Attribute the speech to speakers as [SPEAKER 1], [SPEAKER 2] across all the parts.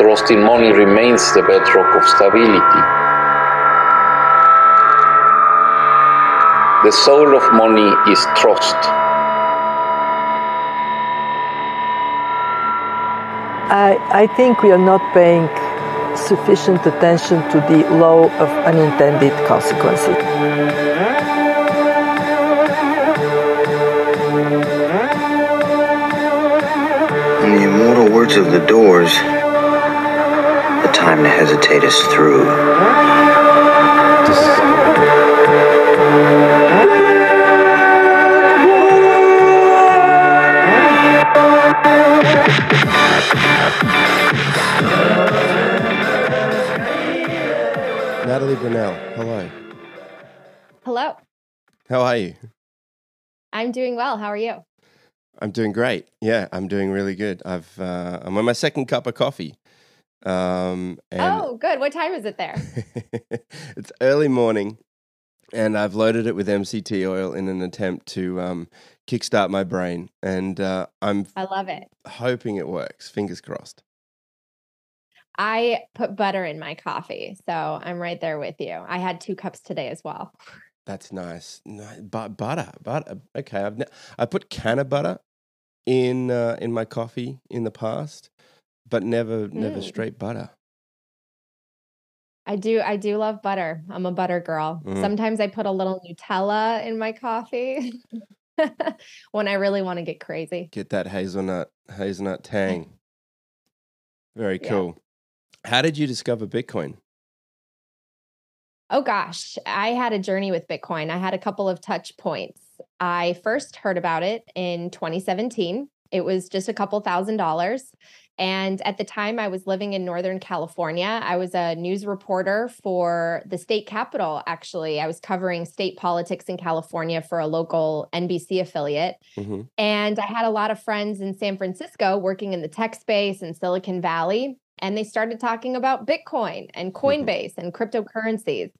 [SPEAKER 1] Trust in money remains the bedrock of stability. The soul of money is trust.
[SPEAKER 2] I, I think we are not paying sufficient attention to the law of unintended consequences.
[SPEAKER 3] In the immortal words of the doors, the time to hesitate is through.
[SPEAKER 4] Natalie Brunell, hello.
[SPEAKER 5] Hello.
[SPEAKER 4] How are you?
[SPEAKER 5] I'm doing well. How are you?
[SPEAKER 4] I'm doing great. Yeah, I'm doing really good. I've uh, I'm on my second cup of coffee. Um,
[SPEAKER 5] oh, good. What time is it there?
[SPEAKER 4] it's early morning, and I've loaded it with MCT oil in an attempt to um, kickstart my brain. And uh, I'm
[SPEAKER 5] I love it.
[SPEAKER 4] hoping it works. Fingers crossed.
[SPEAKER 5] I put butter in my coffee, so I'm right there with you. I had two cups today as well.
[SPEAKER 4] That's nice. No, but butter, butter. Okay, I've ne- I put canna butter in uh, in my coffee in the past, but never never
[SPEAKER 5] Mm.
[SPEAKER 4] straight butter.
[SPEAKER 5] I do I do love butter. I'm a butter girl.
[SPEAKER 4] Mm.
[SPEAKER 5] Sometimes I put a little Nutella in my coffee when I really want to get crazy.
[SPEAKER 4] Get that hazelnut hazelnut tang. Very
[SPEAKER 5] Yeah.
[SPEAKER 4] cool. How did you discover Bitcoin?
[SPEAKER 5] Oh gosh, I had a journey with Bitcoin. I had a couple of touch points. I first heard about it in 2017. It was just a couple thousand dollars. And at the time, I was living in Northern California. I was a news reporter for the state capitol, actually. I was covering state politics in California for a local NBC affiliate.
[SPEAKER 4] hmm
[SPEAKER 5] And I had a lot of friends in San Francisco working in the tech space in Silicon Valley. And they started talking about Bitcoin and Coinbase and cryptocurrencies.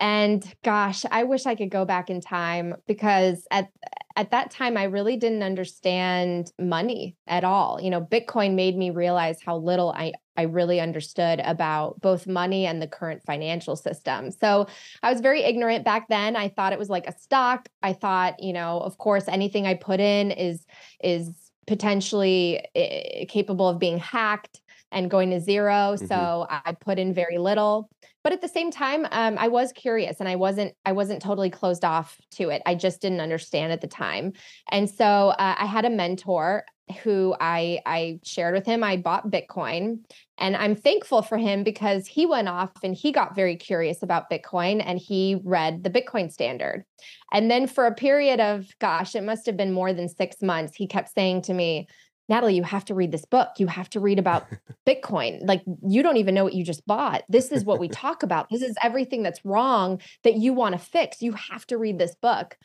[SPEAKER 5] And gosh, I wish I could go back in time because at at that time I really didn't understand money at all. You know, Bitcoin made me realize how little I I really understood about both money and the current financial system. So I was very ignorant back then. I thought it was like a stock. I thought, you know, of course, anything I put in is is potentially eh, capable of being hacked and going to 0
[SPEAKER 4] Mhm.
[SPEAKER 5] So I put in very little. But at the same time, um, I was curious, and I wasn't I wasn't totally closed off to it. I just didn't understand at the time, and so uh, I had a mentor who I I shared with him. I bought Bitcoin, and I'm thankful for him because he went off and he got very curious about Bitcoin and he read the Bitcoin standard. And then for a period of, gosh, it must have been more than six months, he kept saying to me, Natalie, you have to read this book. You have to read about Bitcoin. Like, you don't even know what you just bought. This is what we talk about. This is everything that's wrong that you want to fix. You have to read this book.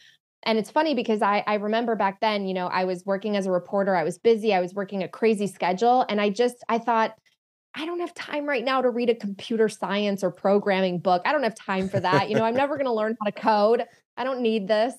[SPEAKER 5] And it's funny because I, I remember back then, you know, I was working as a reporter, I was busy, I was working a crazy schedule. And I just, I thought, I don't have time right now to read a computer science or programming book. I don't have time for that. You know, I'm never going to learn how to code. I don't need this.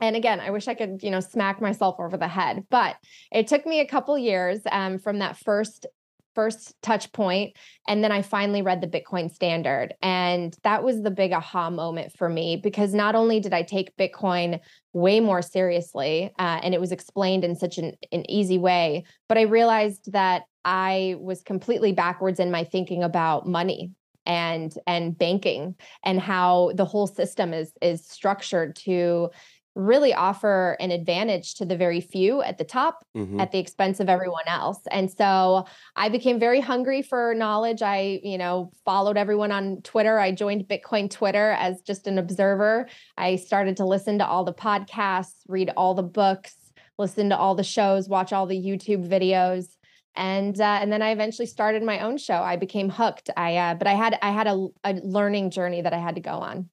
[SPEAKER 5] And again, I wish I could, you know, smack myself over the head. But it took me a couple years um, from that first first touch point and then i finally read the bitcoin standard and that was the big aha moment for me because not only did i take bitcoin way more seriously uh, and it was explained in such an, an easy way but i realized that i was completely backwards in my thinking about money and and banking and how the whole system is is structured to really offer an advantage to the very few at the top
[SPEAKER 4] hmm
[SPEAKER 5] at the expense of everyone else. And so I became very hungry for knowledge. I, you know, followed everyone on Twitter. I joined Bitcoin Twitter as just an observer. I started to listen to all the podcasts, read all the books, listen to all the shows, watch all the YouTube videos. And uh, and then I eventually started my own show. I became hooked. I uh, but I had I had a, a learning journey that I had to go on.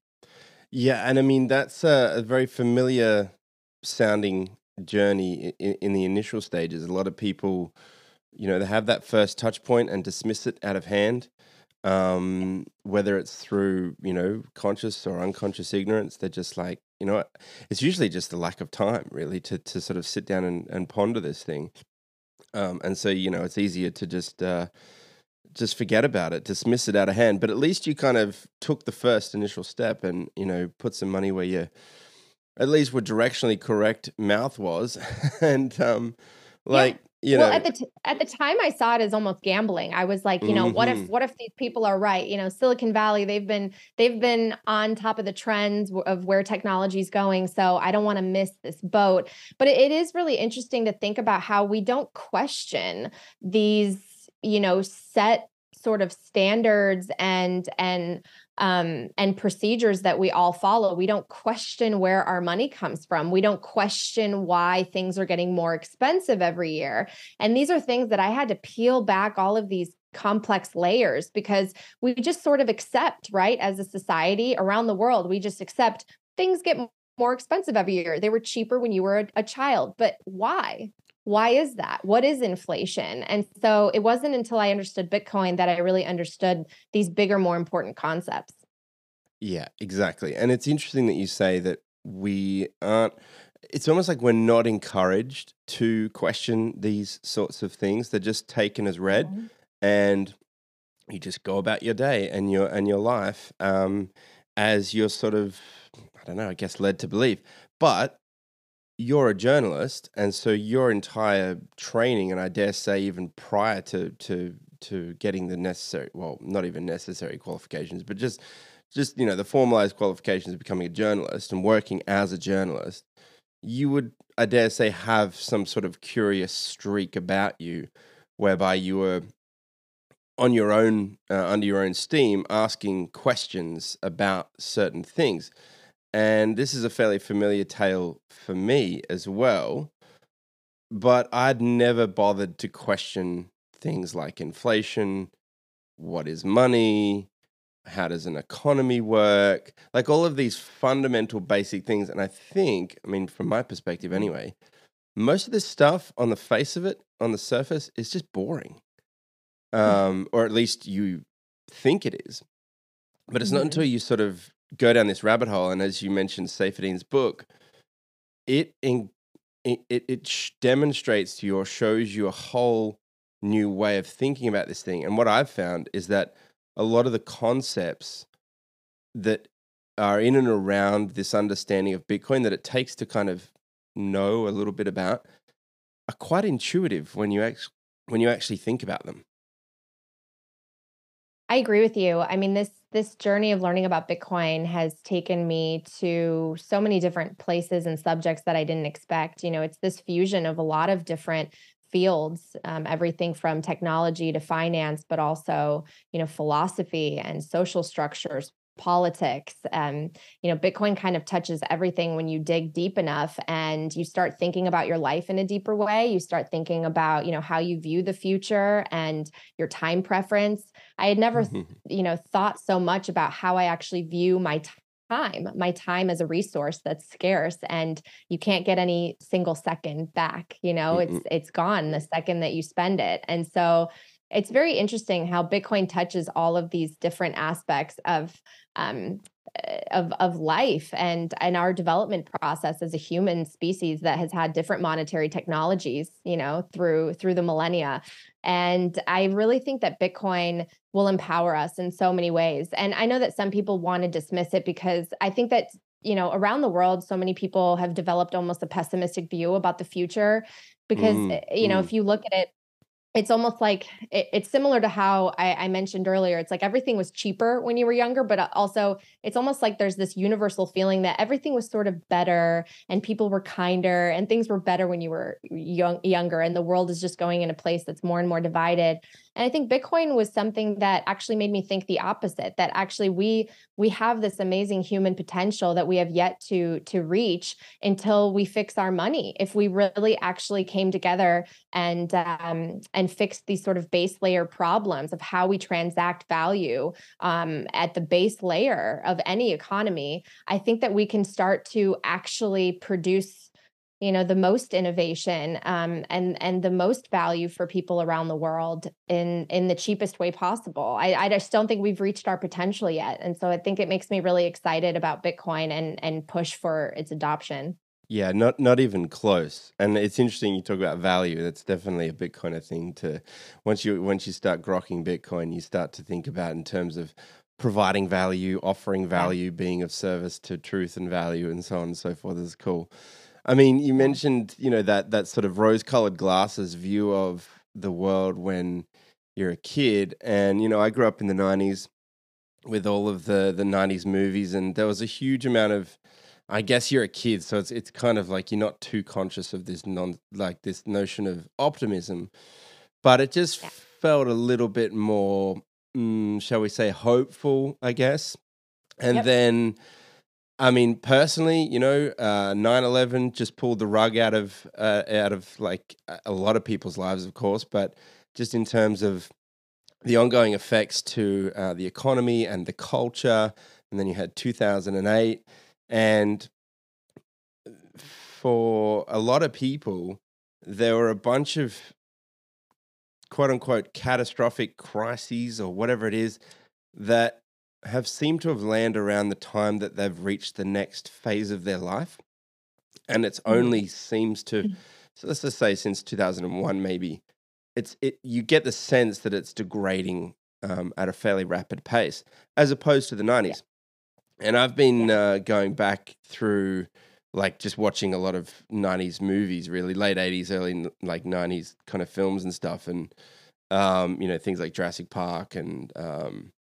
[SPEAKER 4] Yeah, and I mean that's a, a very familiar sounding journey in, in the initial stages. A lot of people, you know, they have that first touch point and dismiss it out of hand. Um, whether it's through you know conscious or unconscious ignorance, they're just like you know, it's usually just the lack of time really to to sort of sit down and, and ponder this thing. Um, and so you know, it's easier to just uh, just forget about it, dismiss it out of hand. But at least you kind of took the first initial step and, you know, put some money where you at least were directionally correct mouth was. and um like you
[SPEAKER 5] well,
[SPEAKER 4] know
[SPEAKER 5] at the t- at the time, I saw it as almost gambling. I was like, you know, what if
[SPEAKER 4] Mhm.
[SPEAKER 5] what if these people are right? You know, Silicon Valley, they've been they've been on top of the trends w- of where technology is going. So I don't want to miss this boat. But it is really interesting to think about how we don't question these, you know, set sort of standards and and um, and procedures that we all follow. We don't question where our money comes from. We don't question why things are getting more expensive every year. And these are things that I had to peel back all of these complex layers because we just sort of accept, right? As a society around the world, we just accept things get more expensive every year. They were cheaper when you were a, a child, but why? Why is that? What is inflation? And so it wasn't until I understood Bitcoin that I really understood these bigger, more important concepts.
[SPEAKER 4] Yeah, exactly. And it's interesting that you say that we aren't, it's almost like we're not encouraged to question these sorts of things. They're just taken as read
[SPEAKER 5] Mhm.
[SPEAKER 4] and you just go about your day and your and your life um, as you're sort of, I don't know, I guess led to believe. But you're a journalist, and so your entire training, and I dare say even prior to to to getting the necessary, well, not even necessary qualifications, but just just you know the formalized qualifications of becoming a journalist and working as a journalist, you would, I dare say, have some sort of curious streak about you, whereby you were on your own, uh, under your own steam, asking questions about certain things. And this is a fairly familiar tale for me as well. But I'd never bothered to question things like inflation, what is money, how does an economy work, like all of these fundamental basic things. And I think, I mean, from my perspective anyway, most of this stuff on the face of it, on the surface, is just boring. Um, or at least you think it is. But it's not
[SPEAKER 5] Mhm.
[SPEAKER 4] until you sort of go down this rabbit hole, and as you mentioned, Saifedean's book, it in, it it, demonstrates to you or shows you a whole new way of thinking about this thing. And what I've found is that a lot of the concepts that are in and around this understanding of Bitcoin that it takes to kind of know a little bit about are quite intuitive when you act- when you actually think about them.
[SPEAKER 5] I agree with you. I mean, this this journey of learning about Bitcoin has taken me to so many different places and subjects that I didn't expect. You know, it's this fusion of a lot of different fields, um, everything from technology to finance, but also you know philosophy and social structures, politics. Um, you know, Bitcoin kind of touches everything when you dig deep enough and you start thinking about your life in a deeper way. You start thinking about you know how you view the future and your time preference. I had never you know thought so much about how i actually view my t- time my time as a resource that's scarce and you can't get any single second back you know
[SPEAKER 4] Mm-mm.
[SPEAKER 5] it's it's gone the second that you spend it and so it's very interesting how bitcoin touches all of these different aspects of um uh, of of life and and our development process as a human species that has had different monetary technologies you know through through the millennia and i really think that bitcoin will empower us in so many ways. And I know that some people want to dismiss it because I think that, you know, around the world, so many people have developed almost a pessimistic view about the future. Because,
[SPEAKER 4] Mm,
[SPEAKER 5] eh, you know,
[SPEAKER 4] mm.
[SPEAKER 5] if you look at it, it's almost like it, it's similar to how I, I mentioned earlier. It's like everything was cheaper when you were younger, but uh, also it's almost like there's this universal feeling that everything was sort of better and people were kinder and things were better when you were young, younger. And the world is just going in a place that's more and more divided. And I think Bitcoin was something that actually made me think the opposite. That actually we we have this amazing human potential that we have yet to to reach until we fix our money. If we really actually came together and um, and fixed these sort of base layer problems of how we transact value um, at the base layer of any economy, I think that we can start to actually produce you know the most innovation um, and and the most value for people around the world in in the cheapest way possible. I, I just don't think we've reached our potential yet and so i think it makes me really excited about bitcoin and and push for its adoption
[SPEAKER 4] Yeah, not not even close. And it's interesting you talk about value. That's definitely a Bitcoin thing to once you once you start grokking Bitcoin, you start to think about in terms of providing value, offering value, being of service to truth and value and so on and so forth is cool. I mean, you mentioned, you know, that that sort of rose-colored glasses view of the world when you're a kid and you know, I grew up in the 90s with all of the the 90s movies and there was a huge amount of I guess you're a kid, so it's it's kind of like you're not too conscious of this non like this notion of optimism, but it just
[SPEAKER 5] Yeah.
[SPEAKER 4] felt a little bit more, mm, shall we say, hopeful, I guess. And
[SPEAKER 5] Yep.
[SPEAKER 4] then, I mean, personally, you know, uh, 9/11 just pulled the rug out of uh, out of like a lot of people's lives, of course, but just in terms of the ongoing effects to uh, the economy and the culture. And then you had 2008. And for a lot of people, there were a bunch of quote unquote catastrophic crises or whatever it is that have seemed to have landed around the time that they've reached the next phase of their life. And it's
[SPEAKER 5] Mhm.
[SPEAKER 4] only seems to, so let's just say since 2001, maybe, it's it you get the sense that it's degrading um, at a fairly rapid pace as opposed to the 90s and i've been uh, going back through like just watching a lot of 90s movies really late 80s early like 90s kind of films and stuff and um, you know things like jurassic park and um,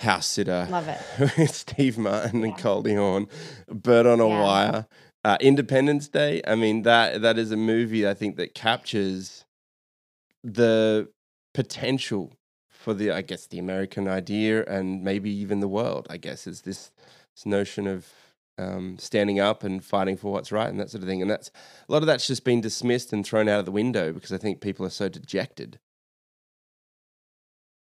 [SPEAKER 4] house sitter
[SPEAKER 5] Love it.
[SPEAKER 4] Steve Martin and
[SPEAKER 5] Yeah.
[SPEAKER 4] Goldie Hawn, Bird on a
[SPEAKER 5] Yeah.
[SPEAKER 4] Wire, uh, Independence Day. I mean that that is a movie I think that captures the potential for the I guess the American idea and maybe even the world. I guess is this this notion of um, standing up and fighting for what's right and that sort of thing. And that's a lot of that's just been dismissed and thrown out of the window because I think people are so dejected.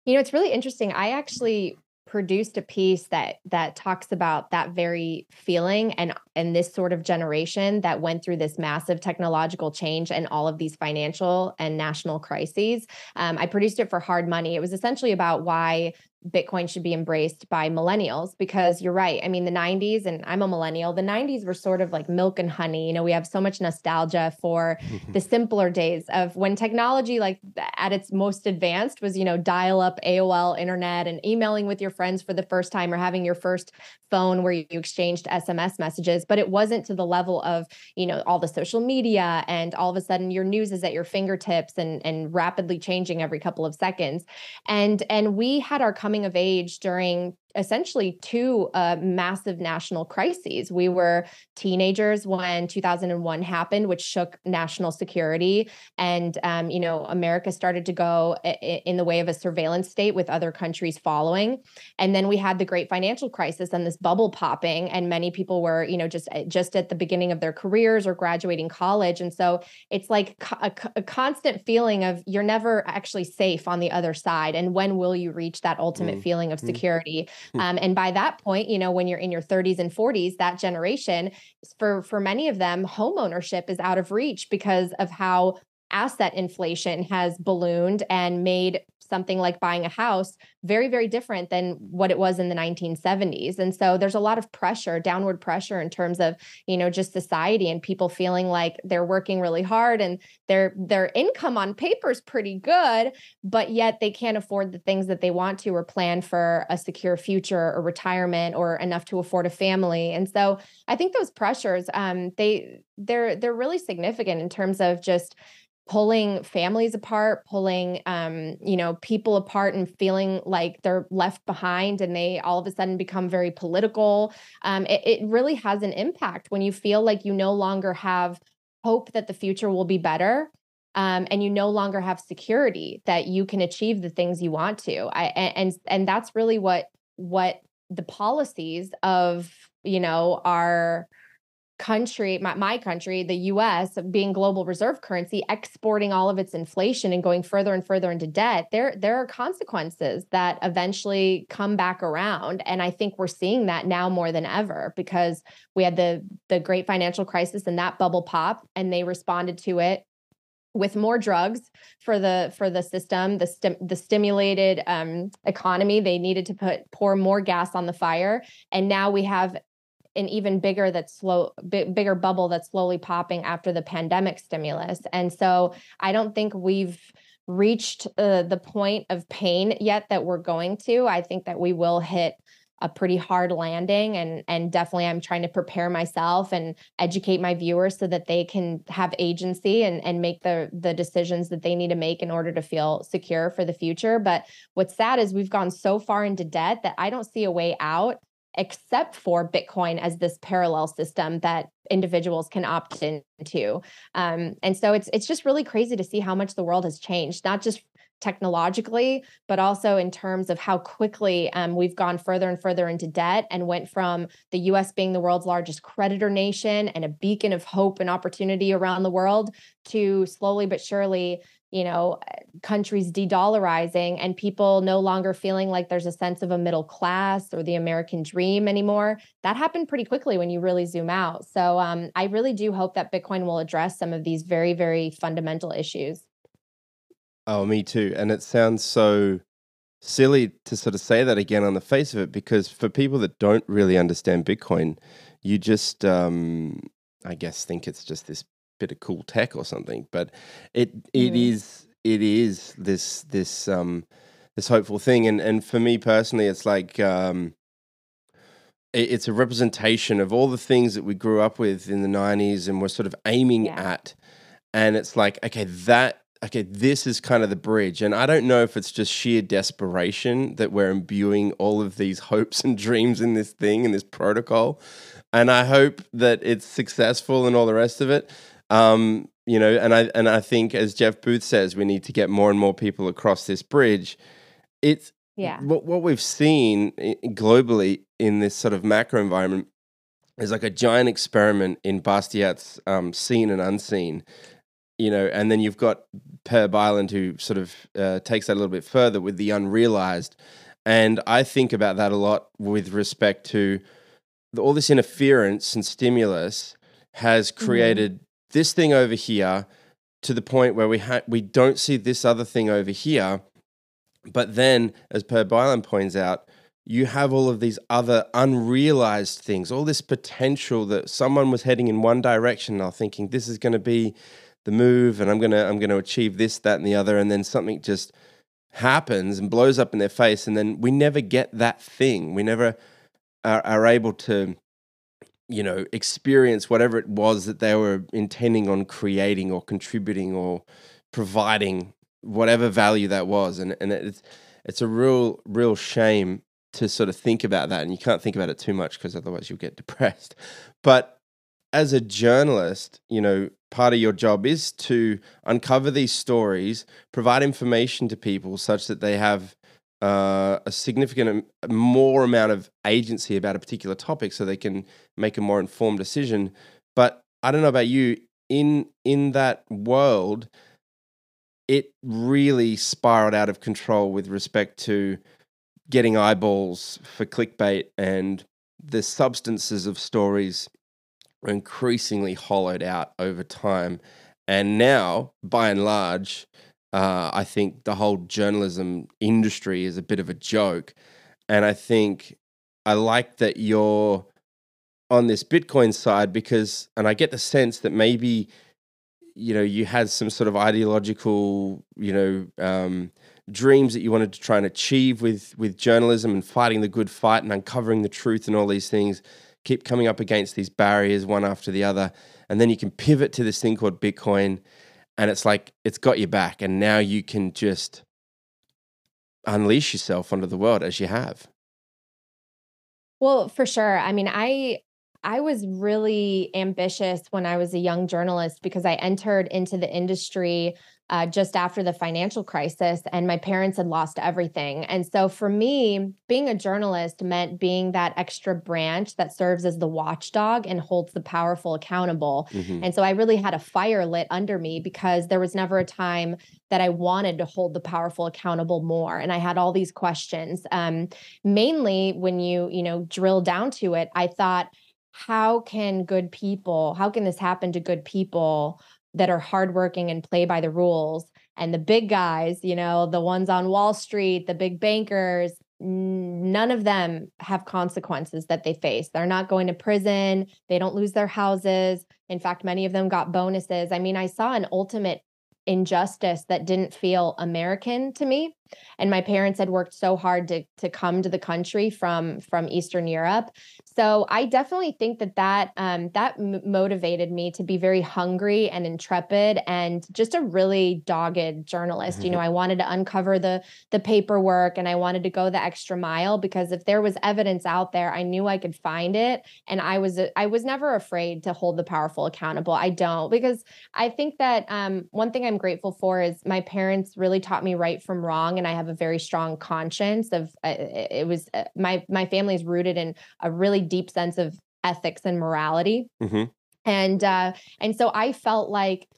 [SPEAKER 5] You know, it's really interesting. I actually produced a piece that that talks about that very feeling and and this sort of generation that went through this massive technological change and all of these financial and national crises. Um, I produced it for Hard Money. It was essentially about why Bitcoin should be embraced by millennials because you're right. I mean, the 90s, and I'm a millennial, the 90s were sort of like milk and honey. You know, we have so much nostalgia for mm-hmm. the simpler days of when technology, like at its most advanced, was, you know, dial up AOL internet and emailing with your friends for the first time or having your first phone where you exchanged SMS messages. But it wasn't to the level of, you know, all the social media and all of a sudden your news is at your fingertips and, and rapidly changing every couple of seconds and and we had our coming of age during essentially two uh, massive national crises. We were teenagers when 2001 happened, which shook national security, and um, you know America started to go in the way of a surveillance state with other countries following. And then we had the great financial crisis and this bubble popping, and many people were you know just just at the beginning of their careers or graduating college, and so it's like a, a constant feeling of you're never actually safe on the other side, and when will you reach that ultimate
[SPEAKER 4] Mm,
[SPEAKER 5] feeling of
[SPEAKER 4] mm.
[SPEAKER 5] security?
[SPEAKER 4] Hmm.
[SPEAKER 5] Um, and by that point, you know, when you're in your 30s and 40s, that generation, for for many of them, home ownership is out of reach because of how asset inflation has ballooned and made something like buying a house very very different than what it was in the 1970s and so there's a lot of pressure downward pressure in terms of you know just society and people feeling like they're working really hard and their their income on paper is pretty good but yet they can't afford the things that they want to or plan for a secure future or retirement or enough to afford a family. And so i think those pressures um they they're they're really significant in terms of just pulling families apart pulling um you know people apart and feeling like they're left behind and they all of a sudden become very political. Um it, it really has an impact when you feel like you no longer have hope that the future will be better um, and you no longer have security that you can achieve the things you want to. I, and and that's really what what the policies of you know our country my, my country the us being global reserve currency exporting all of its inflation and going further and further into debt there there are consequences that eventually come back around. And i think we're seeing that now more than ever because we had the the great financial crisis and that bubble pop and they responded to it with more drugs for the for the system the stim- the stimulated um, economy. They needed to put pour more gas on the fire. And now we have an even bigger that's slow bigger bubble that's slowly popping after the pandemic stimulus. And so i don't think we've reached uh, the point of pain yet that we're going to. I think that we will hit a pretty hard landing and and definitely I'm trying to prepare myself and educate my viewers so that they can have agency and and make the the decisions that they need to make in order to feel secure for the future. But what's sad is we've gone so far into debt that I don't see a way out except for Bitcoin as this parallel system that individuals can opt into. Um, and so it's it's just really crazy to see how much the world has changed, not just technologically, but also in terms of how quickly um, we've gone further and further into debt and went from the US being the world's largest creditor nation and a beacon of hope and opportunity around the world to slowly but surely you know countries de-dollarizing and people no longer feeling like there's a sense of a middle class or the american dream anymore that happened pretty quickly when you really zoom out so um, i really do hope that bitcoin will address some of these very very fundamental issues
[SPEAKER 4] Oh, me too. And it sounds so silly to sort of say that again on the face of it, because for people that don't really understand Bitcoin, you just, um, I guess, think it's just this bit of cool tech or something. But it it mm. is it is this this um this hopeful thing. And and for me personally, it's like um, it, it's a representation of all the things that we grew up with in the '90s, and we're sort of aiming yeah. at. And it's like, okay, that okay, this is kind of the bridge. And I don't know if it's just sheer desperation that we're imbuing all of these hopes and dreams in this thing, in this protocol. And I hope that it's successful and all the rest of it. Um, you know, and I and I think as Jeff Booth says, we need to get more and more people across this bridge. It's
[SPEAKER 5] yeah.
[SPEAKER 4] What what we've seen globally in this sort of macro environment is like a giant experiment in Bastiat's um, seen and unseen you know, and then you've got Per Bylund who sort of uh, takes that a little bit further with the unrealized. And I think about that a lot with respect to the, all this interference and stimulus has mm-hmm. created. This thing over here to the point where we ha- we don't see this other thing over here. But then, as Per Bylund points out, you have all of these other unrealized things, all this potential that someone was heading in one direction, now thinking this is going to be the move and I'm gonna I'm gonna achieve this, that, and the other, and then something just happens and blows up in their face, and then we never get that thing. We never are, are able to, you know, experience whatever it was that they were intending on creating or contributing or providing, whatever value that was, and and it's it's a real real shame to sort of think about that, and you can't think about it too much because otherwise you'll get depressed. But as a journalist, you know, part of your job is to uncover these stories, provide information to people such that they have uh, a significant more amount of agency about a particular topic so they can make a more informed decision. But I don't know about you, in in that world, it really spiraled out of control with respect to getting eyeballs for clickbait and the substances of stories were increasingly hollowed out over time. And now, by and large, uh, I think the whole journalism industry is a bit of a joke. And I think I like that you're on this Bitcoin side because, and I get the sense that maybe, you know, you had some sort of ideological, you know, um, dreams that you wanted to try and achieve with with journalism and fighting the good fight and uncovering the truth and all these things keep coming up against these barriers one after the other. And then you can pivot to this thing called Bitcoin. And it's like, it's got your back. And now you can just unleash yourself onto the world as you have.
[SPEAKER 5] Well, for sure. I mean, I I was really ambitious when I was a young journalist because I entered into the industry uh, just after the financial crisis, and my parents had lost everything. And so for me, being a journalist meant being that extra branch that serves as the watchdog and holds the powerful accountable. Mm-hmm. And so I really had a fire lit under me because there was never a time that I wanted to hold the powerful accountable more. And I had all these questions. Um, mainly when you, you know, drill down to it, I thought, how can good people, how can this happen to good people? That are hardworking and play by the rules. And the big guys, you know, the ones on Wall Street, the big bankers, none of them have consequences that they face. They're not going to prison, they don't lose their houses. In fact, many of them got bonuses. I mean, I saw an ultimate injustice that didn't feel American to me. And my parents had worked so hard to to come to the country from from Eastern Europe. So I definitely think that that um, that m- motivated me to be very hungry and intrepid and just a really dogged journalist. Mm-hmm. You know, I wanted to uncover the the paperwork and I wanted to go the extra mile because if there was evidence out there, I knew I could find it. And I was I was never afraid to hold the powerful accountable. I don't because I think that um, one thing I'm grateful for is my parents really taught me right from wrong, and I have a very strong conscience of uh, it was uh, my my family is rooted in a really deep sense of ethics and morality. Mm-hmm. And uh, and so I felt like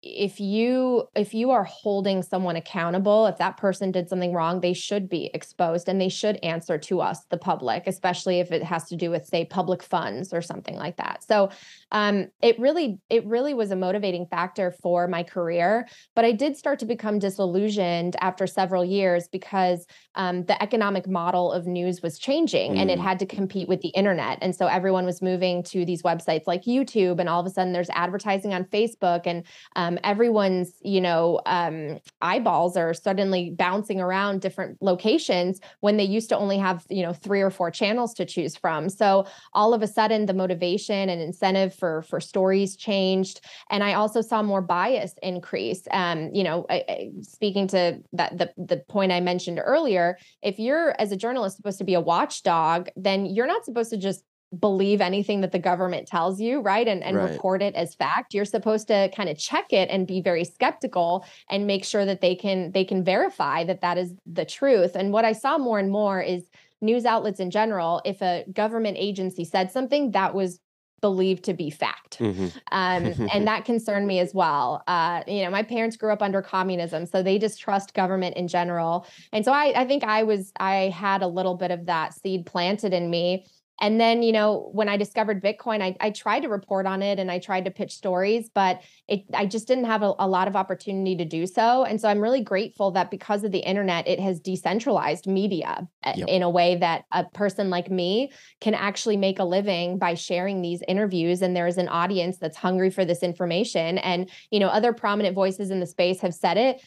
[SPEAKER 5] if you if you are holding someone accountable if that person did something wrong they should be exposed and they should answer to us the public especially if it has to do with say public funds or something like that so um, it really it really was a motivating factor for my career but i did start to become disillusioned after several years because um, the economic model of news was changing mm. and it mm. had to compete with the internet and so everyone was moving to these websites like youtube and all of a sudden there's advertising on facebook and um, um, everyone's you know um, eyeballs are suddenly bouncing around different locations when they used to only have you know three or four channels to choose from. So all of a sudden the motivation and incentive for for stories changed. And i also saw more bias increase. Um, you know I, I, speaking to that the, the point i mentioned earlier if you're as a journalist supposed to be a watchdog then you're not supposed to just believe anything that the government tells you, right? And and right. report it as fact. You're supposed to kind of check it and be very skeptical and make sure that they can they can verify that that is the truth. And what I saw more and more is news outlets in general, if a government agency said something that was believed to be fact. Mm-hmm. Um, and that concerned me as well. Uh, you know, my parents grew up under communism, so they distrust government in general. And so I, I think I was, I had a little bit of that seed planted in me and then, you know, when I discovered Bitcoin, I, I tried to report on it and I tried to pitch stories, but it I just didn't have a, a, lot of opportunity to do so. And so I'm really grateful that because of the internet, it has decentralized media uh, yep. in a way that a person like me can actually make a living by sharing these interviews. And there is an audience that's hungry for this information. And, you know, other prominent voices in the space have said it.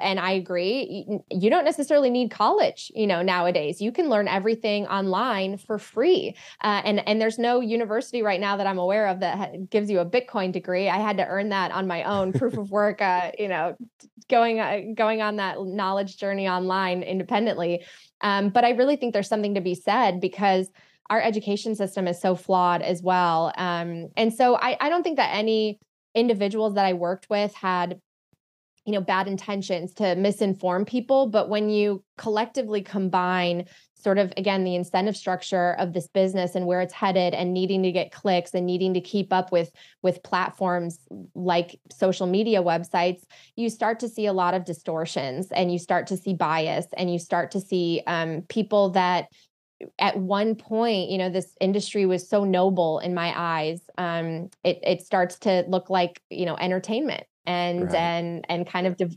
[SPEAKER 5] And I agree. You don't necessarily need college, you know, nowadays. You can learn everything online for free. Uh, and and there's no university right now that I'm aware of that gives you a Bitcoin degree. I had to earn that on my own, proof of work. Uh, you know, going uh, going on that knowledge journey online independently. Um, but I really think there's something to be said because our education system is so flawed as well. Um, and so I, I don't think that any individuals that I worked with had you know bad intentions to misinform people but when you collectively combine sort of again the incentive structure of this business and where it's headed and needing to get clicks and needing to keep up with with platforms like social media websites you start to see a lot of distortions and you start to see bias and you start to see um, people that at one point, you know, this industry was so noble in my eyes. Um, it it starts to look like you know entertainment, and right. and and kind of div-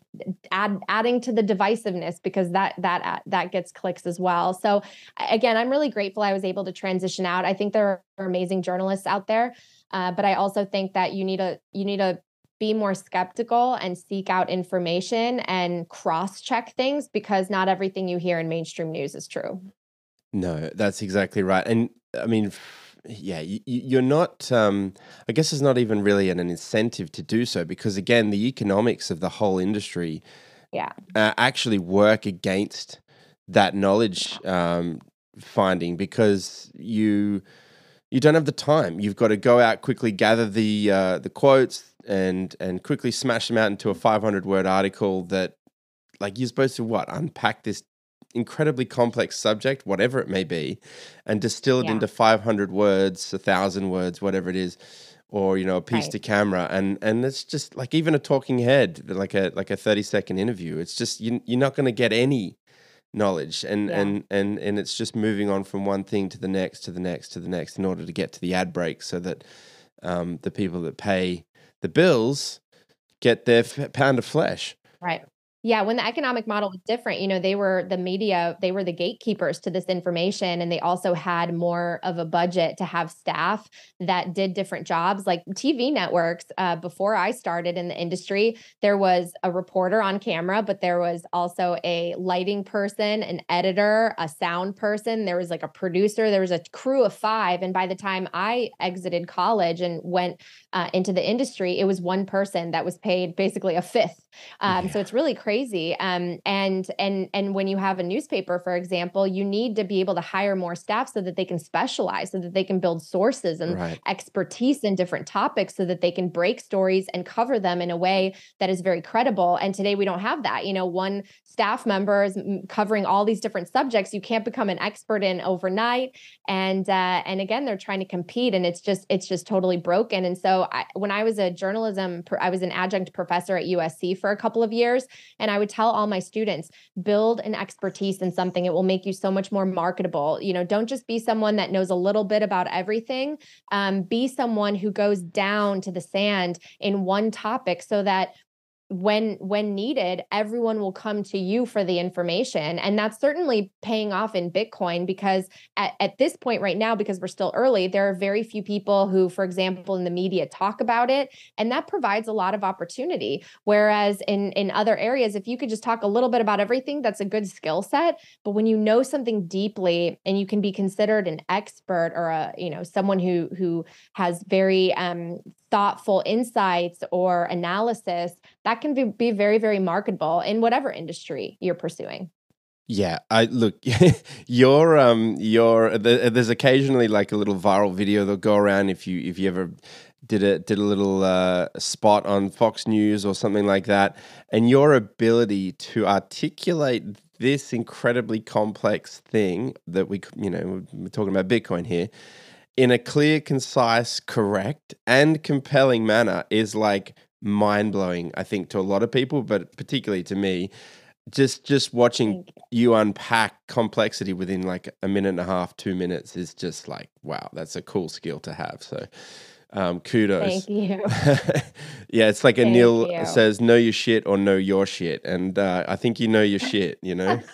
[SPEAKER 5] add adding to the divisiveness because that that uh, that gets clicks as well. So again, I'm really grateful I was able to transition out. I think there are amazing journalists out there, uh, but I also think that you need to you need to be more skeptical and seek out information and cross check things because not everything you hear in mainstream news is true.
[SPEAKER 4] No, that's exactly right. And I mean, yeah, you, are not. Um, I guess it's not even really an, incentive to do so because again, the economics of the whole industry,
[SPEAKER 5] yeah,
[SPEAKER 4] uh, actually work against that knowledge um, finding because you you don't have the time. You've got to go out quickly, gather the uh, the quotes, and and quickly smash them out into a 500 word article that, like, you're supposed to what unpack this incredibly complex subject, whatever it may be, and distill it yeah. into 500 words, a thousand words, whatever it is, or you know, a piece right. to camera, and and it's just like even a talking head, like a like a 30 second interview. It's just you, you're not going to get any knowledge and yeah. and and and it's just moving on from one thing to the next to the next to the next in order to get to the ad break so that um, the people that pay the bills get their f- pound of flesh
[SPEAKER 5] right Yeah, when the economic model was different, you know, they were the media, they were the gatekeepers to this information. And they also had more of a budget to have staff that did different jobs. Like TV networks, uh, before I started in the industry, there was a reporter on camera, but there was also a lighting person, an editor, a sound person. There was like a producer, there was a crew of five. And by the time I exited college and went uh, into the industry, it was one person that was paid basically a fifth. Um, yeah. So it's really crazy crazy. Um, and and and when you have a newspaper, for example, you need to be able to hire more staff so that they can specialize, so that they can build sources and right. expertise in different topics, so that they can break stories and cover them in a way that is very credible. And today we don't have that. You know, one staff member is covering all these different subjects. You can't become an expert in overnight. And uh, and again, they're trying to compete, and it's just it's just totally broken. And so I, when I was a journalism, I was an adjunct professor at USC for a couple of years, and I would tell all my students build an expertise in something. It will make you so much more marketable. You know, don't just be someone that knows a little bit about everything. Um, be someone who goes down to the sand in one topic so that when when needed everyone will come to you for the information. And that's certainly paying off in bitcoin because at, at this point right now because we're still early there are very few people who for example in the media talk about it. And that provides a lot of opportunity. Whereas in in other areas if you could just talk a little bit about everything that's a good skill set. But when you know something deeply and you can be considered an expert or a you know someone who who has very um thoughtful insights or analysis that can be, be very very marketable in whatever industry you're pursuing
[SPEAKER 4] yeah, I look. your um, your the, there's occasionally like a little viral video that'll go around if you if you ever did a did a little uh, spot on Fox News or something like that, and your ability to articulate this incredibly complex thing that we you know we're talking about Bitcoin here in a clear, concise, correct, and compelling manner is like mind blowing, I think, to a lot of people, but particularly to me. Just just watching you unpack complexity within like a minute and a half, two minutes is just like, wow, that's a cool skill to have. So um, kudos.
[SPEAKER 5] Thank you.
[SPEAKER 4] yeah, it's like Thank Anil you. says, know your shit or know your shit. And uh, I think you know your shit, you know?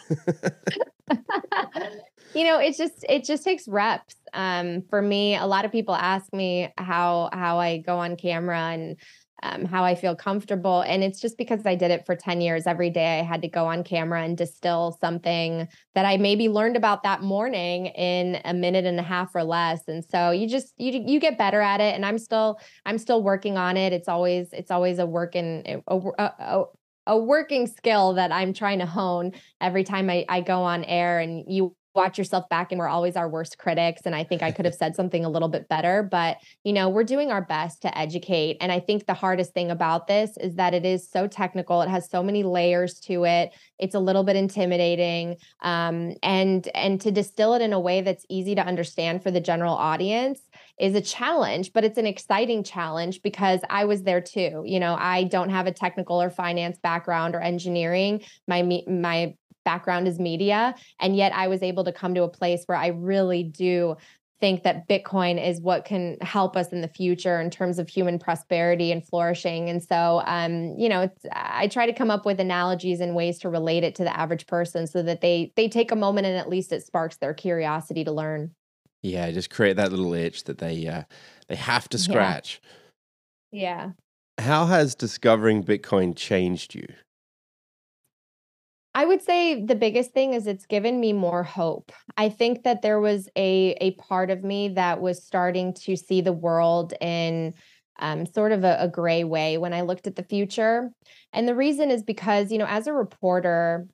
[SPEAKER 5] you know it just it just takes reps um, for me a lot of people ask me how how i go on camera and um, how i feel comfortable and it's just because i did it for 10 years. Every day i had to go on camera and distill something that i maybe learned about that morning in a minute and a half or less and so you just you you get better at it and i'm still i'm still working on it. It's always it's always a work in a, a, a, working skill that I'm trying to hone every time I, I go on air and you watch yourself back and we're always our worst critics. And i think i could have said something a little bit better but you know we're doing our best to educate. And i think the hardest thing about this is that it is so technical. It has so many layers to it. It's a little bit intimidating um, and and to distill it in a way that's easy to understand for the general audience is a challenge but it's an exciting challenge because i was there too. You know i don't have a technical or finance background or engineering. My my background is media. And yet I was able to come to a place where I really do think that Bitcoin is what can help us in the future in terms of human prosperity and flourishing. And so, um, you know, I try to come up with analogies and ways to relate it to the average person so that they they take a moment and at least it sparks their curiosity to learn.
[SPEAKER 4] Yeah, just create that little itch that they uh, they have to scratch.
[SPEAKER 5] Yeah.
[SPEAKER 4] yeah. How has discovering Bitcoin changed you?
[SPEAKER 5] I would say the biggest thing is it's given me more hope. I think that there was a a part of me that was starting to see the world in um, sort of a, a gray way when I looked at the future. And the reason is because, you know, as a reporter,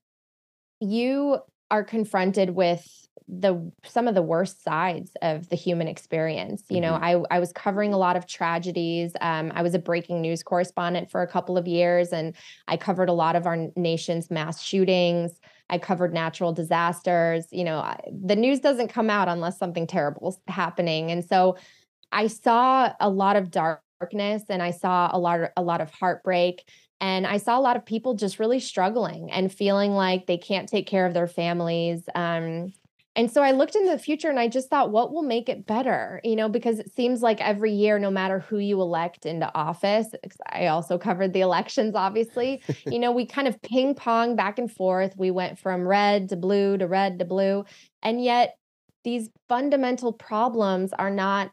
[SPEAKER 5] you are confronted with the some of the worst sides of the human experience. You know mm-hmm. i i was covering a lot of tragedies. Um, i was a breaking news correspondent for a couple of years and i covered a lot of our nation's mass shootings. I covered natural disasters. You know the news doesn't come out unless something terrible is happening. And so i saw a lot of darkness and i saw a lot of, a lot of heartbreak and I saw a lot of people just really struggling and feeling like they can't take care of their families. Um, and so I looked in the future and I just thought, what will make it better? You know, because it seems like every year, no matter who you elect into office, I also covered the elections, obviously, you know, we kind of ping pong back and forth. We went from red to blue to red to blue. And yet, these fundamental problems are not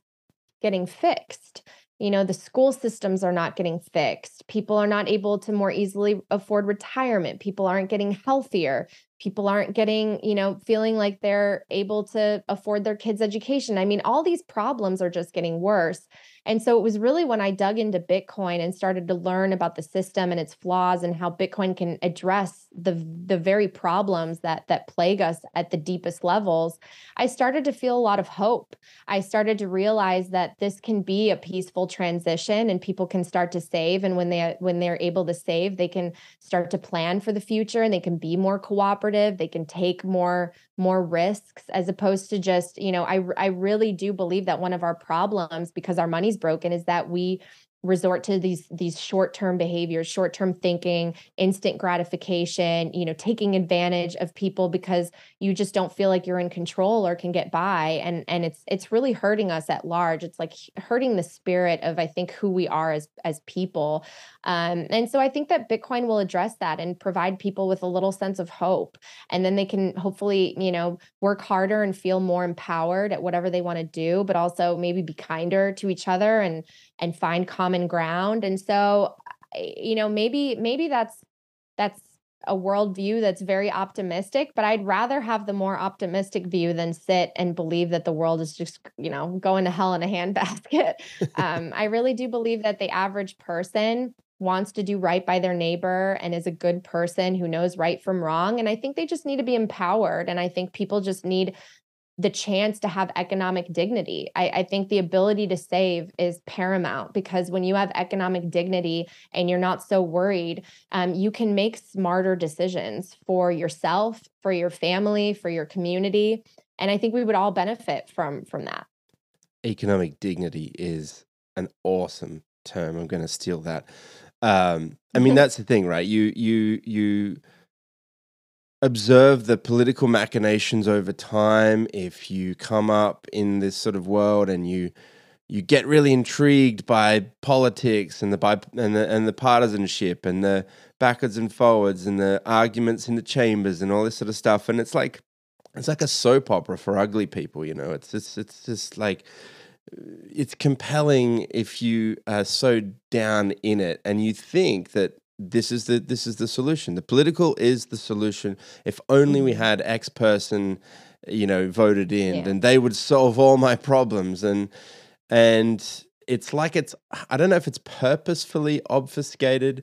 [SPEAKER 5] getting fixed you know the school systems are not getting fixed. People are not able to more easily afford retirement. People aren't getting healthier. People aren't getting you know feeling like they're able to afford their kids education. I mean all these problems are just getting worse and so it was really when I dug into Bitcoin and started to learn about the system and its flaws and how Bitcoin can address the the very problems that that plague us at the deepest levels, I started to feel a lot of hope. I started to realize that this can be a peaceful transition and people can start to save and when they when they're able to save, they can start to plan for the future and they can be more cooperative, they can take more more risks as opposed to just, you know, I I really do believe that one of our problems because our broken is that we resort to these these short-term behaviors short-term thinking instant gratification you know taking advantage of people because you just don't feel like you're in control or can get by. And and it's it's really hurting us at large. It's like hurting the spirit of i think who we are as as people um, and so i think that bitcoin will address that and provide people with a little sense of hope and then they can hopefully you know work harder and feel more empowered at whatever they want to do but also maybe be kinder to each other and and find common ground and so you know maybe maybe that's that's a worldview that's very optimistic, but I'd rather have the more optimistic view than sit and believe that the world is just, you know, going to hell in a handbasket. um, I really do believe that the average person wants to do right by their neighbor and is a good person who knows right from wrong. And I think they just need to be empowered. And I think people just need the chance to have economic dignity. I, I, think the ability to save is paramount because when you have economic dignity and you're not so worried, um, you can make smarter decisions for yourself, for your family, for your community, and I think we would all benefit from from that.
[SPEAKER 4] Economic dignity is an awesome term. I'm going to steal that. Um, I mean, that's the thing, right? You you you observe the political machinations over time, if you come up in this sort of world and you you get really intrigued by politics and the by and the and the partisanship and the backwards and forwards and the arguments in the chambers and all this sort of stuff, and it's like it's like a soap opera for ugly people, you know. It's just it's just like it's compelling if you are so down in it and you think that this is the this is the solution. The political is the solution. If only we mm. had X person, you know, voted in, yeah. then they would solve all my problems. And and it's like it's I don't know if it's purposefully obfuscated,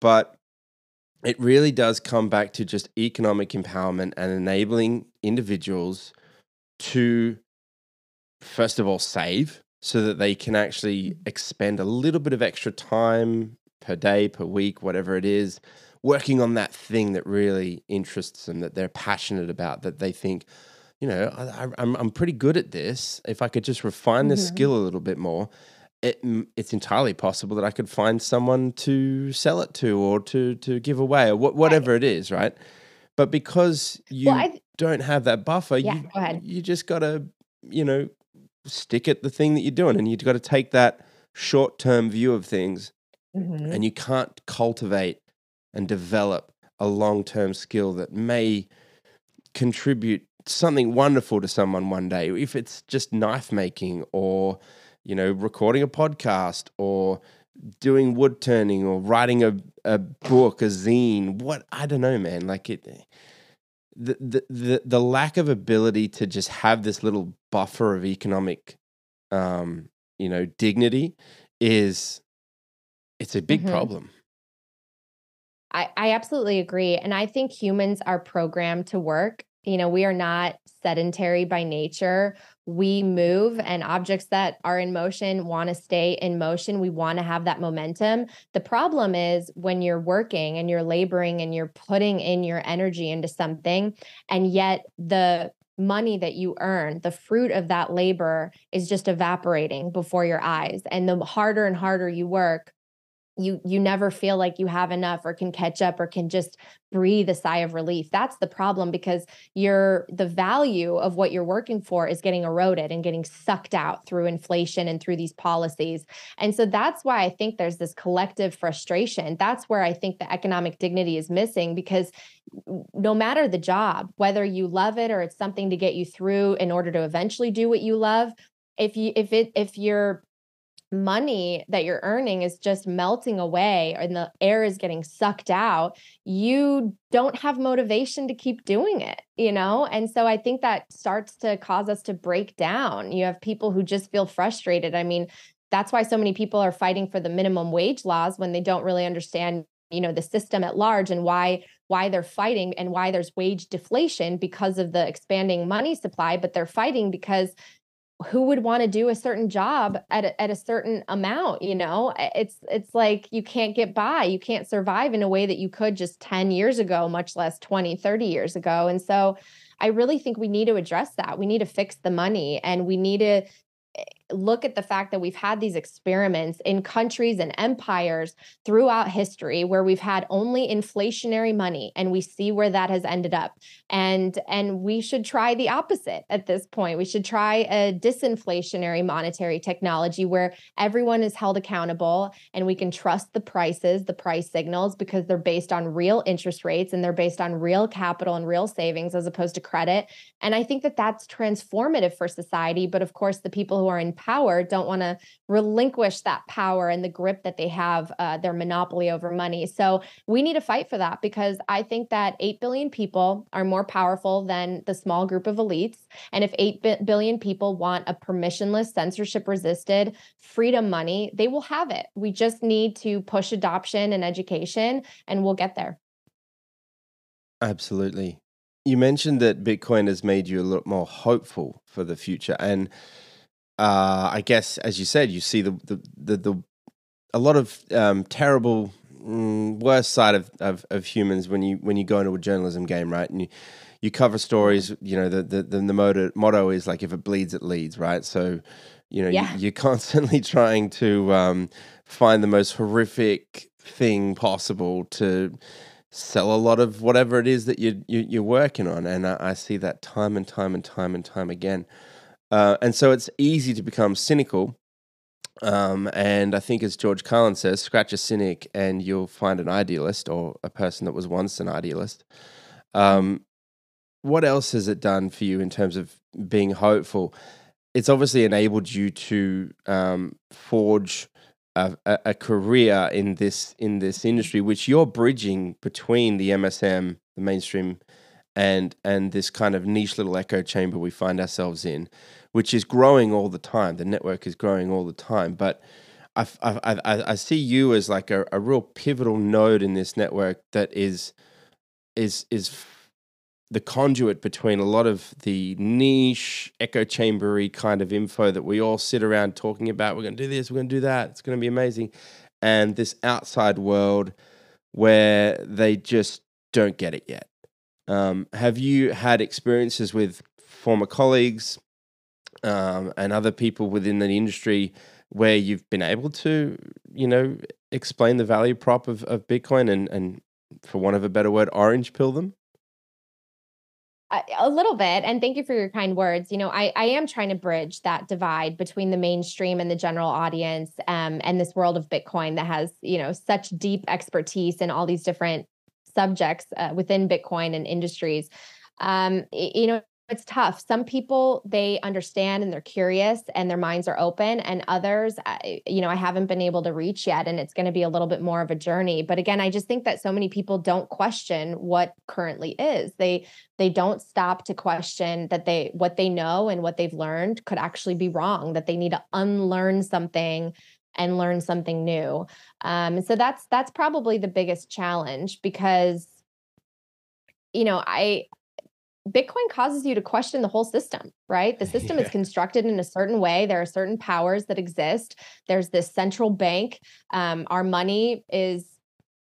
[SPEAKER 4] but it really does come back to just economic empowerment and enabling individuals to first of all save so that they can actually expend a little bit of extra time per day, per week, whatever it is, working on that thing that really interests them, that they're passionate about, that they think, you know, I, am I'm, I'm pretty good at this. If I could just refine this mm-hmm. skill a little bit more, it, it's entirely possible that I could find someone to sell it to or to to give away or wh- whatever right. it is, right? But because you well, don't have that buffer,
[SPEAKER 5] yeah,
[SPEAKER 4] you, you just got to, you know, stick at the thing that you're doing, and you've got to take that short term view of things Mm-hmm. And you can't cultivate and develop a long term skill that may contribute something wonderful to someone one day. If it's just knife making or, you know, recording a podcast or doing wood turning or writing a, a book, a zine, what I don't know, man. Like it the, the the the lack of ability to just have this little buffer of economic um, you know, dignity is it's a big mm-hmm. problem.
[SPEAKER 5] I, I absolutely agree. And I think humans are programmed to work. You know, we are not sedentary by nature. We move, and objects that are in motion want to stay in motion. We want to have that momentum. The problem is when you're working and you're laboring and you're putting in your energy into something, and yet the money that you earn, the fruit of that labor is just evaporating before your eyes. And the harder and harder you work, you you never feel like you have enough or can catch up or can just breathe a sigh of relief. That's the problem because your the value of what you're working for is getting eroded and getting sucked out through inflation and through these policies. And so that's why i think there's this collective frustration. That's where i think the economic dignity is missing because no matter the job whether you love it or it's something to get you through in order to eventually do what you love if you if it if you're money that you're earning is just melting away and the air is getting sucked out, you don't have motivation to keep doing it, you know? And so I think that starts to cause us to break down. You have people who just feel frustrated. I mean, that's why so many people are fighting for the minimum wage laws when they don't really understand you know the system at large and why why they're fighting and why there's wage deflation because of the expanding money supply but they're fighting because who would want to do a certain job at a, at a certain amount you know? It's it's like you can't get by you can't survive in a way that you could just 10 years ago much less 20 30 years ago. And so i really think we need to address that. We need to fix the money and we need to look at the fact that we've had these experiments in countries and empires throughout history where we've had only inflationary money and we see where that has ended up. And and we should try the opposite at this point. We should try a disinflationary monetary technology where everyone is held accountable and we can trust the prices the price signals because they're based on real interest rates and they're based on real capital and real savings as opposed to credit. And i think that that's transformative for society but of course the people who are in power don't want to relinquish that power and the grip that they have, uh, their monopoly over money. So we need to fight for that because I think that 8 billion people are more powerful than the small group of elites. And if 8 billion people want a permissionless, censorship resisted freedom money, they will have it. We just need to push adoption and education, and we'll get there.
[SPEAKER 4] Absolutely. You mentioned that Bitcoin has made you a lot more hopeful for the future. And uh, I guess, as you said, you see the the the, the a lot of um, terrible, mm, worst side of, of, of humans when you when you go into a journalism game, right? And you you cover stories. You know, the the the, the motto, motto is like, if it bleeds, it leads, right? So, you know, yeah. you, are constantly trying to um, find the most horrific thing possible to sell a lot of whatever it is that you, you are working on, and I, I see that time and time and time and time again. Uh, and so it's easy to become cynical. Um, and I think, as George Carlin says, scratch a cynic and you'll find an idealist or a person that was once an idealist. Um, what else has it done for you in terms of being hopeful? It's obviously enabled you to um, forge a, a, career in this in this industry, which you're bridging between the MSM, the mainstream, and and this kind of niche little echo chamber we find ourselves in which is growing all the time. The network is growing all the time, but I, I, I, I see you as like a, a real pivotal node in this network that is is is the conduit between a lot of the niche echo chambery kind of info that we all sit around talking about. We're going to do this, we're going to do that. It's going to be amazing, and this outside world where they just don't get it yet. Um, have you had experiences with former colleagues, um, and other people within the industry where you've been able to, you know, explain the value prop of, of Bitcoin and, and, for want of a better word, orange pill them?
[SPEAKER 5] a little bit and thank you for your kind words you know I, I am trying to bridge that divide between the mainstream and the general audience um, and this world of bitcoin that has you know such deep expertise in all these different subjects uh, within bitcoin and industries um, you know it's tough. Some people they understand and they're curious and their minds are open, and others, you know, I haven't been able to reach yet, and it's going to be a little bit more of a journey. But again, I just think that so many people don't question what currently is. They they don't stop to question that they what they know and what they've learned could actually be wrong. That they need to unlearn something and learn something new. Um, so that's that's probably the biggest challenge because you know I Bitcoin causes you to question the whole system, right? The system yeah. is constructed in a certain way. There are certain powers that exist. There's this central bank. Um, our money is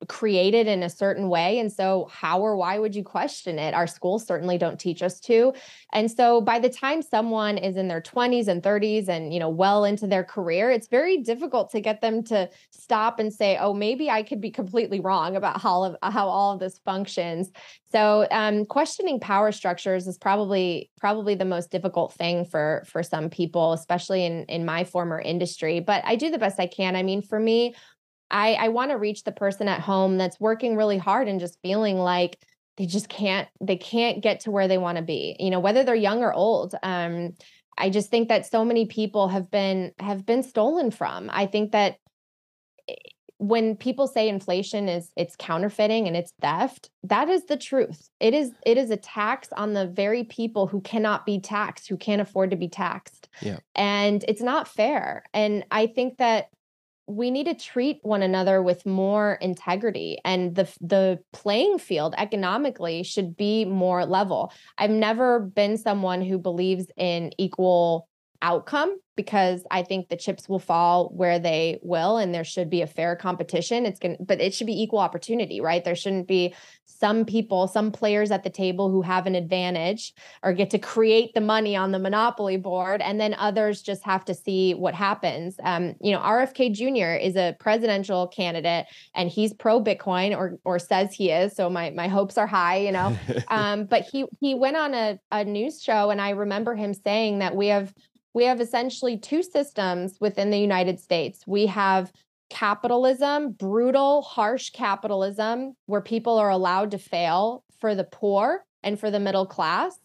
[SPEAKER 5] created in a certain way and so how or why would you question it? Our schools certainly don't teach us to. And so by the time someone is in their 20s and 30s and you know well into their career it's very difficult to get them to stop and say oh maybe i could be completely wrong about how of, how all of this functions. So um, questioning power structures is probably probably the most difficult thing for for some people especially in in my former industry but i do the best i can. I mean for me I, I want to reach the person at home that's working really hard and just feeling like they just can't they can't get to where they want to be you know whether they're young or old um i just think that so many people have been have been stolen from. I think that eh, when people say inflation is it's counterfeiting and it's theft that is the truth. It is it is a tax on the very people who cannot be taxed who can't afford to be taxed.
[SPEAKER 4] Yeah.
[SPEAKER 5] And it's not fair. And i think that we need to treat one another with more integrity and the the playing field economically should be more level. I've never been someone who believes in equal outcome because I think the chips will fall where they will and there should be a fair competition. It's going to but it should be equal opportunity, right? There shouldn't be some people, some players at the table who have an advantage or get to create the money on the monopoly board and then others just have to see what happens. Um, you know, RFK Jr. is a presidential candidate and he's pro Bitcoin or or says he is, so my my hopes are high, you know. um, but he he went on a a news show and I remember him saying that we have we have essentially two systems within the United States. We have capitalism, brutal, harsh capitalism, where people are allowed to fail for the poor and for the middle class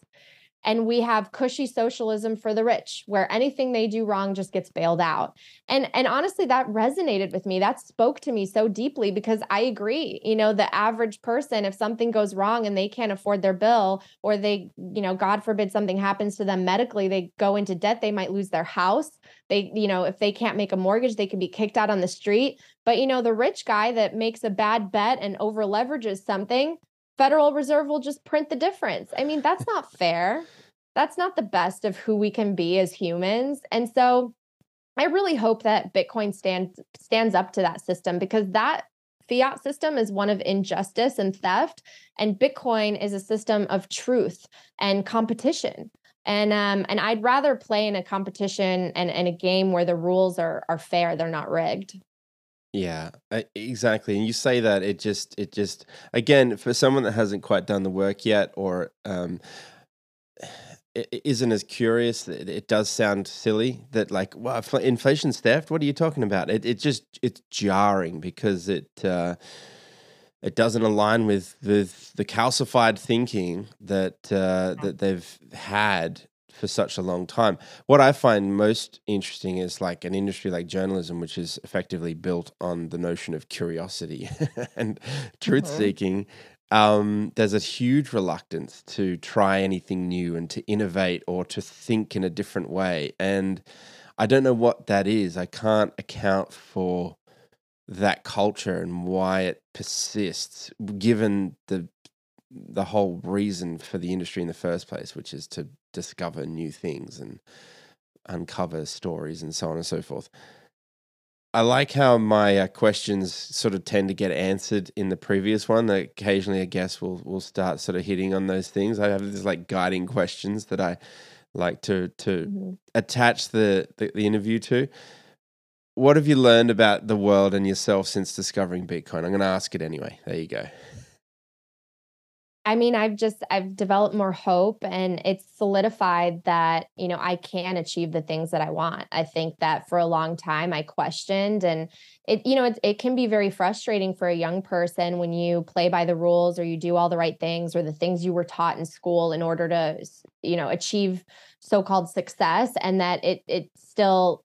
[SPEAKER 5] and we have cushy socialism for the rich where anything they do wrong just gets bailed out. And and honestly that resonated with me. That spoke to me so deeply because i agree you know the average person if something goes wrong and they can't afford their bill or they you know god forbid something happens to them medically they go into debt they might lose their house. They you know if they can't make a mortgage they could be kicked out on the street. But you know the rich guy that makes a bad bet and over leverages something Federal Reserve will just print the difference. I mean, that's not fair. That's not the best of who we can be as humans. And so I really hope that Bitcoin stands stands up to that system because that fiat system is one of injustice and theft and Bitcoin is a system of truth and competition. And um and I'd rather play in a competition and, and a game where the rules are are fair, they're not rigged.
[SPEAKER 4] Yeah, exactly. And you say that it just it just again for someone that hasn't quite done the work yet or um isn't as curious it does sound silly that like well inflation's theft what are you talking about it, it just it's jarring because it uh, it doesn't align with the the calcified thinking that uh, that they've had for such a long time. What I find most interesting is like an industry like journalism, which is effectively built on the notion of curiosity and truth mm-hmm. seeking. Um, there's a huge reluctance to try anything new and to innovate or to think in a different way. And I don't know what that is. I can't account for that culture and why it persists, given the the whole reason for the industry in the first place, which is to discover new things and uncover stories and so on and so forth. I like how my uh, questions sort of tend to get answered in the previous one. That occasionally, I guess, we'll we'll start sort of hitting on those things. I have these like guiding questions that I like to to mm-hmm. attach the, the the interview to. What have you learned about the world and yourself since discovering Bitcoin? I'm going to ask it anyway. There you go.
[SPEAKER 5] I mean, I've just I've developed more hope and it's solidified that, you know, I can achieve the things that I want. I think that for a long time I questioned and it you know, it it can be very frustrating for a young person when you play by the rules or you do all the right things or the things you were taught in school in order to, you know, achieve so-called success and that it it still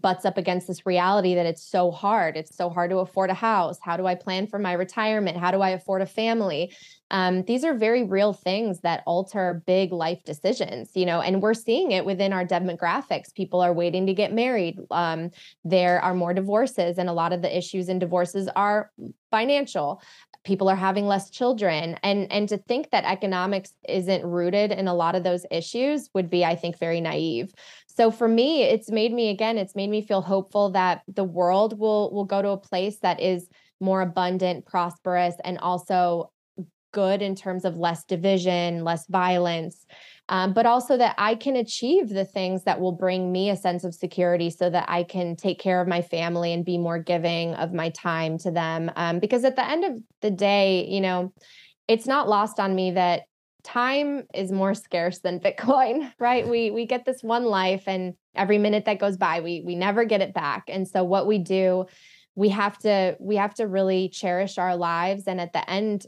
[SPEAKER 5] butts up against this reality that it's so hard. It's so hard to afford a house. How do I plan for my retirement? How do I afford a family? Um, these are very real things that alter big life decisions, you know, and we're seeing it within our demographics. People are waiting to get married. Um, there are more divorces, and a lot of the issues in divorces are financial people are having less children and and to think that economics isn't rooted in a lot of those issues would be i think very naive so for me it's made me again it's made me feel hopeful that the world will will go to a place that is more abundant, prosperous, and also good in terms of less division, less violence, um, but also that I can achieve the things that will bring me a sense of security so that I can take care of my family and be more giving of my time to them. Um, because at the end of the day, you know, it's not lost on me that time is more scarce than bitcoin right? We we get this one life and every minute that goes by we we never get it back. And so what we do we have to we have to really cherish our lives. And at the end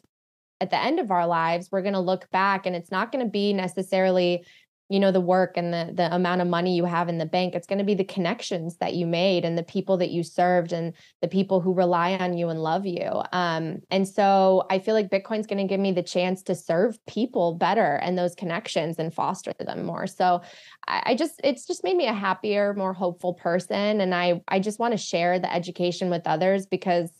[SPEAKER 5] at the end of our lives we're going to look back and it's not going to be necessarily you know the work and the the amount of money you have in the bank it's going to be the connections that you made and the people that you served and the people who rely on you and love you. Um, and so i feel like bitcoin's going to give me the chance to serve people better and those connections and foster them more. So I, I just it's just made me a happier more hopeful person. And i i just want to share the education with others because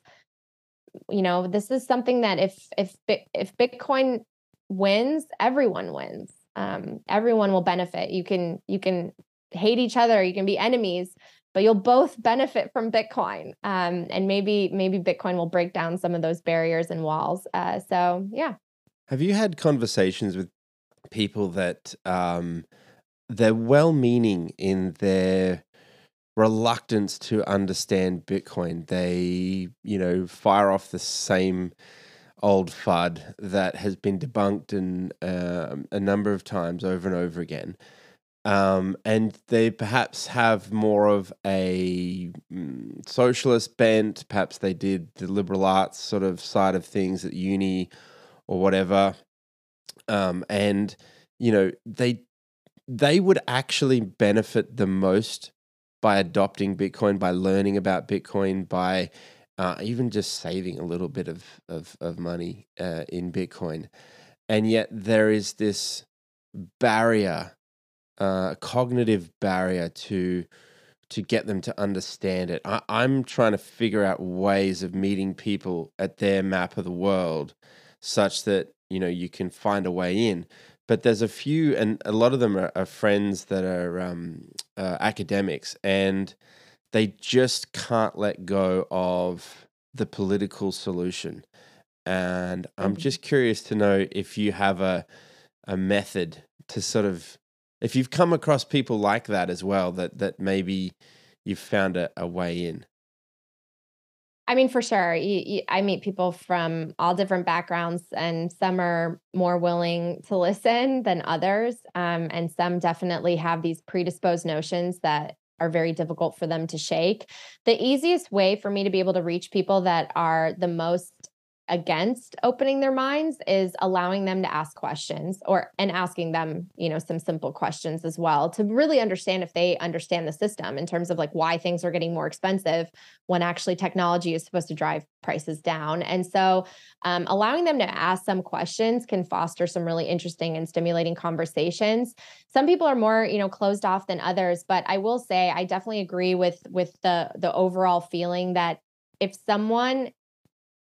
[SPEAKER 5] you know this is something that if if if bitcoin wins everyone wins um, everyone will benefit you can you can hate each other you can be enemies but you'll both benefit from bitcoin um, and maybe maybe bitcoin will break down some of those barriers and walls uh, so yeah
[SPEAKER 4] have you had conversations with people that um, they're well meaning in their reluctance to understand Bitcoin. They, you know, fire off the same old FUD that has been debunked in, uh, a number of times over and over again. Um, and they perhaps have more of a mm, socialist bent. Perhaps they did the liberal arts sort of side of things at uni or whatever. Um, and you know they they would actually benefit the most by adopting Bitcoin, by learning about Bitcoin, by uh, even just saving a little bit of of, of money uh, in Bitcoin, and yet there is this barrier, uh, cognitive barrier to to get them to understand it. I, I'm trying to figure out ways of meeting people at their map of the world, such that you know you can find a way in. But there's a few, and a lot of them are, are friends that are um, uh, academics, and they just can't let go of the political solution. And I'm mm-hmm. just curious to know if you have a a method to sort of if you've come across people like that as well that that maybe you've found a, a way in.
[SPEAKER 5] I mean, for sure. You, you, I meet people from all different backgrounds, and some are more willing to listen than others. Um, and some definitely have these predisposed notions that are very difficult for them to shake. The easiest way for me to be able to reach people that are the most against opening their minds is allowing them to ask questions or and asking them you know some simple questions as well to really understand if they understand the system in terms of like why things are getting more expensive when actually technology is supposed to drive prices down. And so um, allowing them to ask some questions can foster some really interesting and stimulating conversations. Some people are more you know closed off than others but i will say i definitely agree with with the the overall feeling that if someone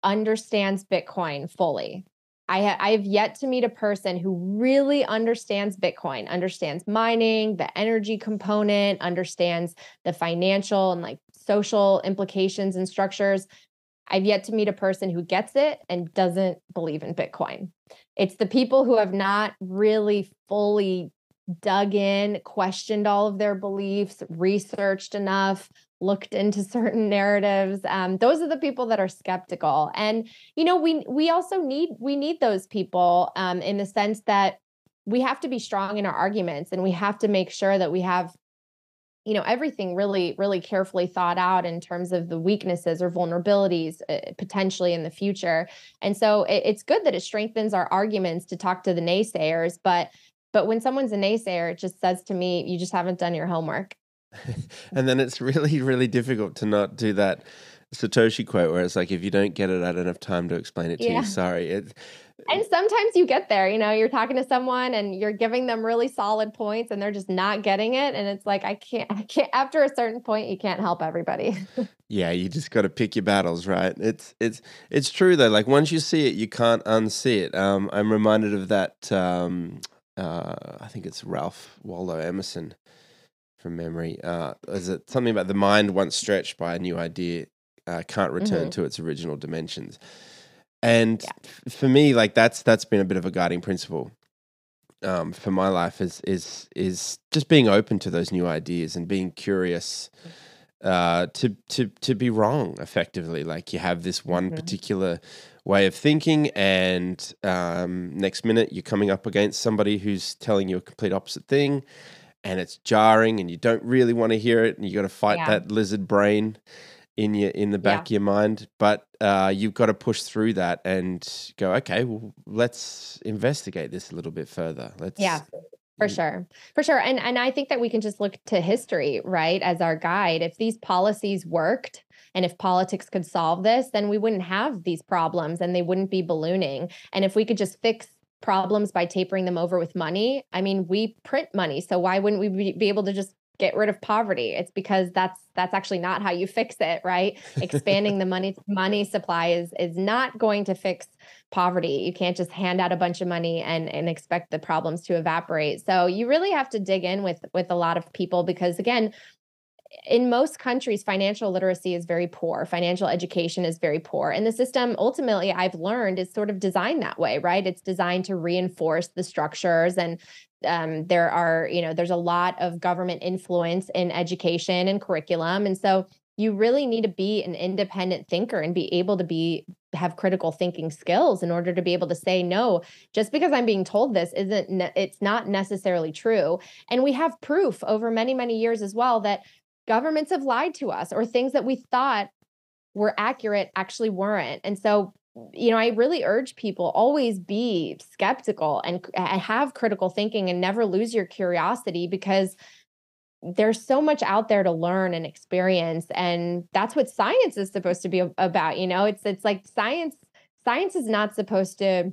[SPEAKER 5] understands Bitcoin fully. I, ha- I have yet to meet a person who really understands Bitcoin, understands mining, the energy component, understands the financial and like social implications and structures. I've yet to meet a person who gets it and doesn't believe in Bitcoin. It's the people who have not really fully dug in, questioned all of their beliefs, researched enough, looked into certain narratives um, those are the people that are skeptical. And you know we we also need we need those people um, in the sense that we have to be strong in our arguments and we have to make sure that we have you know everything really really carefully thought out in terms of the weaknesses or vulnerabilities uh, potentially in the future. And so it, it's good that it strengthens our arguments to talk to the naysayers but but when someone's a naysayer it just says to me you just haven't done your homework
[SPEAKER 4] and then it's really, really difficult to not do that Satoshi quote where it's like, if you don't get it, I don't have time to explain it to yeah. you. Sorry. It,
[SPEAKER 5] and sometimes you get there, you know, you're talking to someone and you're giving them really solid points and they're just not getting it. And it's like, I can't, I can't, after a certain point, you can't help everybody.
[SPEAKER 4] yeah. You just got to pick your battles, right? It's, it's, it's true though. Like once you see it, you can't unsee it. Um, I'm reminded of that. Um, uh, I think it's Ralph Waldo Emerson from memory. Uh, is it something about the mind once stretched by a new idea uh, can't return
[SPEAKER 5] Mhm.
[SPEAKER 4] to its original dimensions. And
[SPEAKER 5] Yeah.
[SPEAKER 4] for me, like that's that's been a bit of a guiding principle um, for my life is is is just being open to those new ideas and being curious uh, to to to be wrong effectively. Like you have this one
[SPEAKER 5] Mhm.
[SPEAKER 4] particular way of thinking, and um, next minute you're coming up against somebody who's telling you a complete opposite thing, and it's jarring, and you don't really want to hear it, and you got to fight
[SPEAKER 5] Yeah.
[SPEAKER 4] that lizard brain in your in the back
[SPEAKER 5] Yeah.
[SPEAKER 4] of your mind. But uh, you've got to push through that and go, okay, well, let's investigate this a little bit further. Let's
[SPEAKER 5] Yeah. For sure. For sure. And and I think that we can just look to history, right, as our guide. If these policies worked and if politics could solve this, then we wouldn't have these problems and they wouldn't be ballooning. And if we could just fix problems by tapering them over with money, I mean, we print money. So why wouldn't we be, able to just get rid of poverty? It's because that's that's actually not how you fix it, right? Expanding the money money supply is is not going to fix poverty. You can't just hand out a bunch of money and and expect the problems to evaporate. So you really have to dig in with with a lot of people because again, in most countries financial literacy is very poor. Financial education is very poor. And the system ultimately i've learned is sort of designed that way right? It's designed to reinforce the structures and um, there are you know there's a lot of government influence in education and curriculum. And so you really need to be an independent thinker and be able to be have critical thinking skills in order to be able to say no just because i'm being told this isn't it's not necessarily true. And we have proof over many many years as well that governments have lied to us or things that we thought were accurate actually weren't. And so you know i really urge people always be skeptical and have critical thinking and never lose your curiosity because there's so much out there to learn and experience and that's what science is supposed to be about you know? It's it's like science science is not supposed to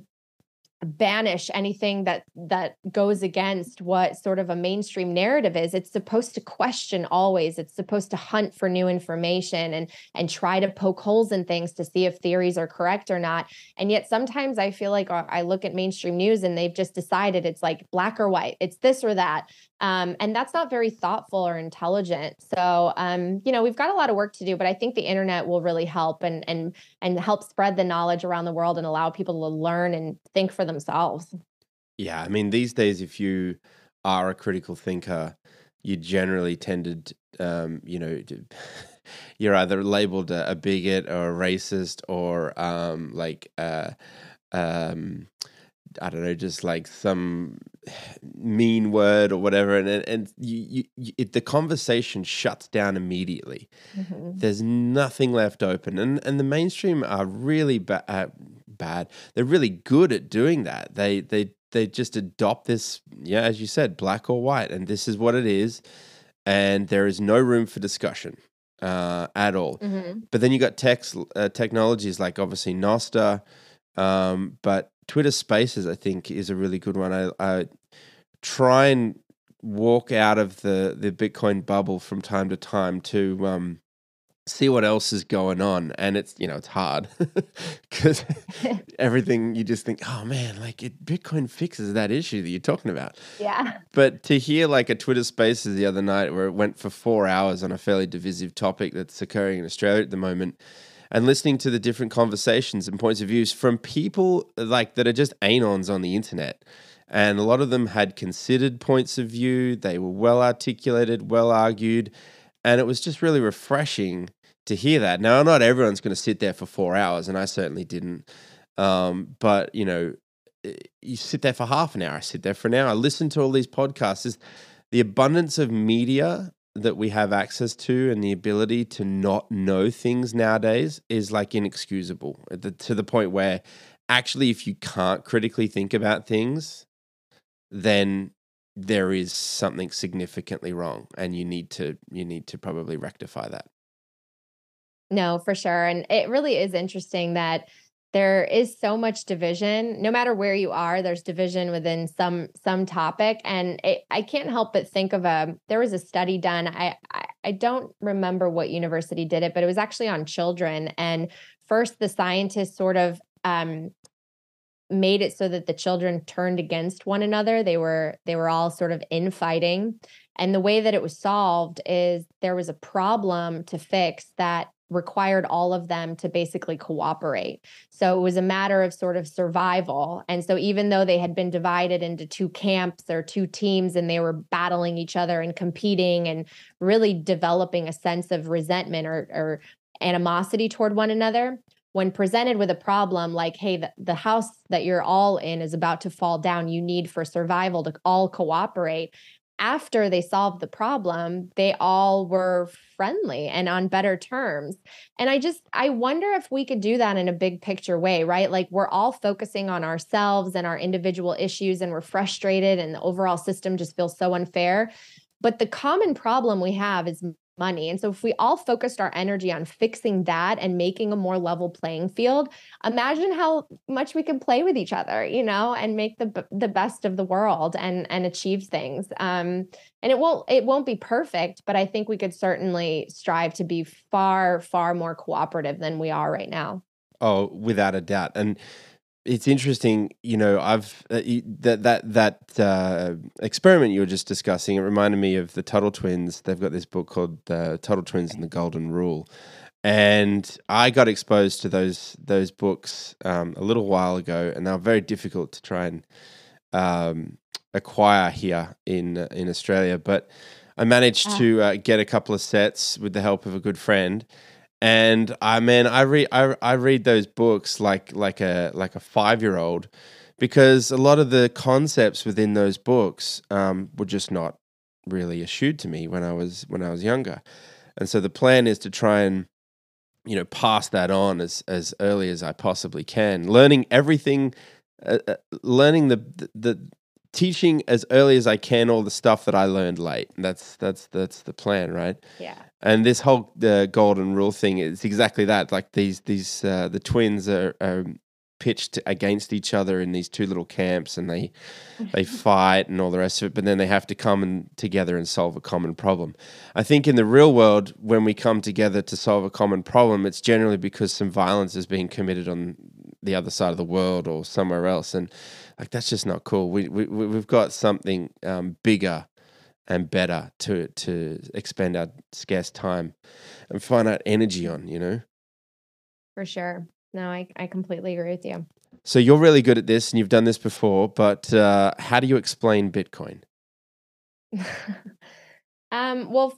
[SPEAKER 5] banish anything that that goes against what sort of a mainstream narrative is. It's supposed to question always. It's supposed to hunt for new information and and try to poke holes in things to see if theories are correct or not. And yet sometimes i feel like uh, i look at mainstream news and they've just decided it's like black or white. It's this or that. Um, and that's not very thoughtful or intelligent. So um, you know we've got a lot of work to do but i think the internet will really help and and and help spread the knowledge around the world and allow people to learn and think for themselves.
[SPEAKER 4] Yeah, I mean, these days, if you are a critical thinker, you generally tended, um, you know, you're either labeled a, a bigot or a racist or um, like, uh, um, I don't know, just like some mean word or whatever, and and you, you, it, the conversation shuts down immediately. There's nothing left open and and the mainstream are really ba- uh, bad they're really good at doing that they they they just adopt this yeah as you said black or white and this is what it is and there is no room for discussion uh, at all
[SPEAKER 5] Mhm.
[SPEAKER 4] but then you got text uh, technologies like obviously Nostr, um, but Twitter Spaces I think is a really good one. I, I try and walk out of the the Bitcoin bubble from time to time to um, see what else is going on, and it's you know it's hard because everything you just think, oh man, like it, Bitcoin fixes that issue that you're talking about.
[SPEAKER 5] yeah
[SPEAKER 4] But to hear like a Twitter Spaces the other night where it went for four hours on a fairly divisive topic that's occurring in Australia at the moment, and listening to the different conversations and points of views from people like that are just anons on the internet. And a lot of them had considered points of view. They were well articulated, well argued, and it was just really refreshing to hear that. Now, not everyone's going to sit there for four hours, and I certainly didn't. Um, but you know, you sit there for half an hour. I sit there for an hour. I listen to all these podcasts. The abundance of media that we have access to and the ability to not know things nowadays is like inexcusable to the point where actually, if you can't critically think about things, then there is something significantly wrong, and you need to you need to probably rectify that.
[SPEAKER 5] No, for sure. And it really is interesting that there is so much division no matter where you are there's division within some some topic and it, i can't help but think of a there was a study done I, I i don't remember what university did it but it was actually on children and first the scientists sort of um made it so that the children turned against one another they were they were all sort of infighting and the way that it was solved is there was a problem to fix that required all of them to basically cooperate. So it was a matter of sort of survival. And so even though they had been divided into two camps or two teams and they were battling each other and competing and really developing a sense of resentment or, or animosity toward one another, when presented with a problem like hey the, the house that you're all in is about to fall down you need for survival to all cooperate after they solved the problem they all were friendly and on better terms. And i just i wonder if we could do that in a big picture way right? Like we're all focusing on ourselves and our individual issues and we're frustrated and the overall system just feels so unfair. But the common problem we have is money. And so if we all focused our energy on fixing that and making a more level playing field, imagine how much we can play with each other, you know, and make the the best of the world and and achieve things. Um and it won't it won't be perfect, but I think we could certainly strive to be far far more cooperative than we are right now.
[SPEAKER 4] Oh, without a doubt. And it's interesting, you know. I've uh, that that that uh, experiment you were just discussing. It reminded me of the Tuttle Twins. They've got this book called "The Tuttle Twins and the Golden Rule," and I got exposed to those those books um, a little while ago, and they were very difficult to try and um, acquire here in uh, in Australia. But I managed ah. to uh, get a couple of sets with the help of a good friend and I mean, I read I, I read those books like like a like a five year old because a lot of the concepts within those books um, were just not really eschewed to me when I was when I was younger, and so the plan is to try and you know pass that on as as early as I possibly can, learning everything, uh, uh, learning the, the the teaching as early as I can all the stuff that I learned late. That's that's that's the plan, right?
[SPEAKER 5] Yeah.
[SPEAKER 4] And this whole the golden rule thing is exactly that. Like these these uh, the twins are, are pitched against each other in these two little camps, and they they fight and all the rest of it. But then they have to come and together and solve a common problem. I think in the real world, when we come together to solve a common problem, it's generally because some violence is being committed on the other side of the world or somewhere else, and like that's just not cool. We we we've got something um, bigger and better to to expend our scarce time and find out energy on, you know?
[SPEAKER 5] For sure. No, I, I completely agree with you.
[SPEAKER 4] So you're really good at this and you've done this before, but uh, how do you explain Bitcoin?
[SPEAKER 5] um, well,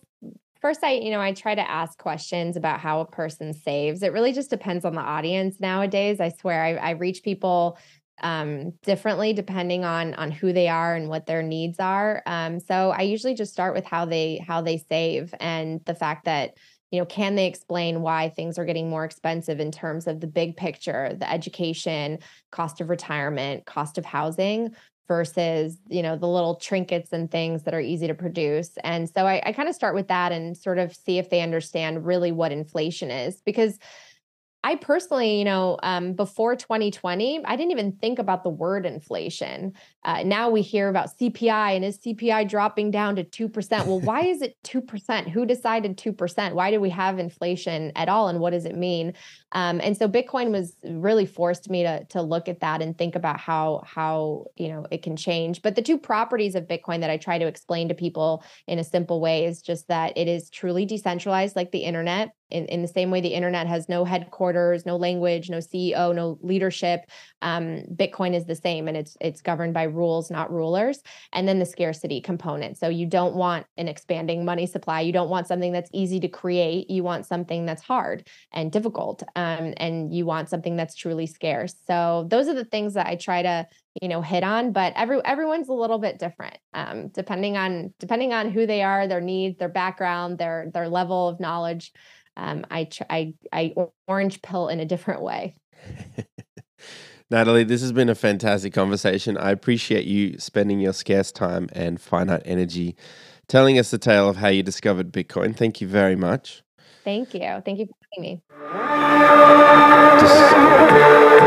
[SPEAKER 5] first I, you know, I try to ask questions about how a person saves. It really just depends on the audience nowadays. I swear I, I reach people um, differently depending on on who they are and what their needs are. Um, so I usually just start with how they how they save and the fact that you know can they explain why things are getting more expensive in terms of the big picture, the education, cost of retirement, cost of housing versus you know the little trinkets and things that are easy to produce and so i, I kind of start with that and sort of see if they understand really what inflation is because I personally, you know, um, before 2020, I didn't even think about the word inflation. Uh, now we hear about CPI and is CPI dropping down to 2%? Well, why is it 2%? Who decided 2%? Why do we have inflation at all? And what does it mean? Um, and so Bitcoin was really forced me to, to look at that and think about how, how, you know, it can change. But the two properties of Bitcoin that I try to explain to people in a simple way is just that it is truly decentralized like the internet in, in the same way the internet has no headquarters no language no ceo no leadership um, bitcoin is the same and it's it's governed by rules not rulers and then the scarcity component. So you don't want an expanding money supply. You don't want something that's easy to create. You want something that's hard and difficult um, and you want something that's truly scarce. So those are the things that i try to you know hit on but every everyone's a little bit different um, depending on depending on who they are their needs their background their their level of knowledge um, I, tr- I, I orange pill in a different way.
[SPEAKER 4] Natalie, this has been a fantastic conversation. I appreciate you spending your scarce time and finite energy telling us the tale of how you discovered Bitcoin. Thank you very much.
[SPEAKER 5] Thank you. Thank you for having me. Discover.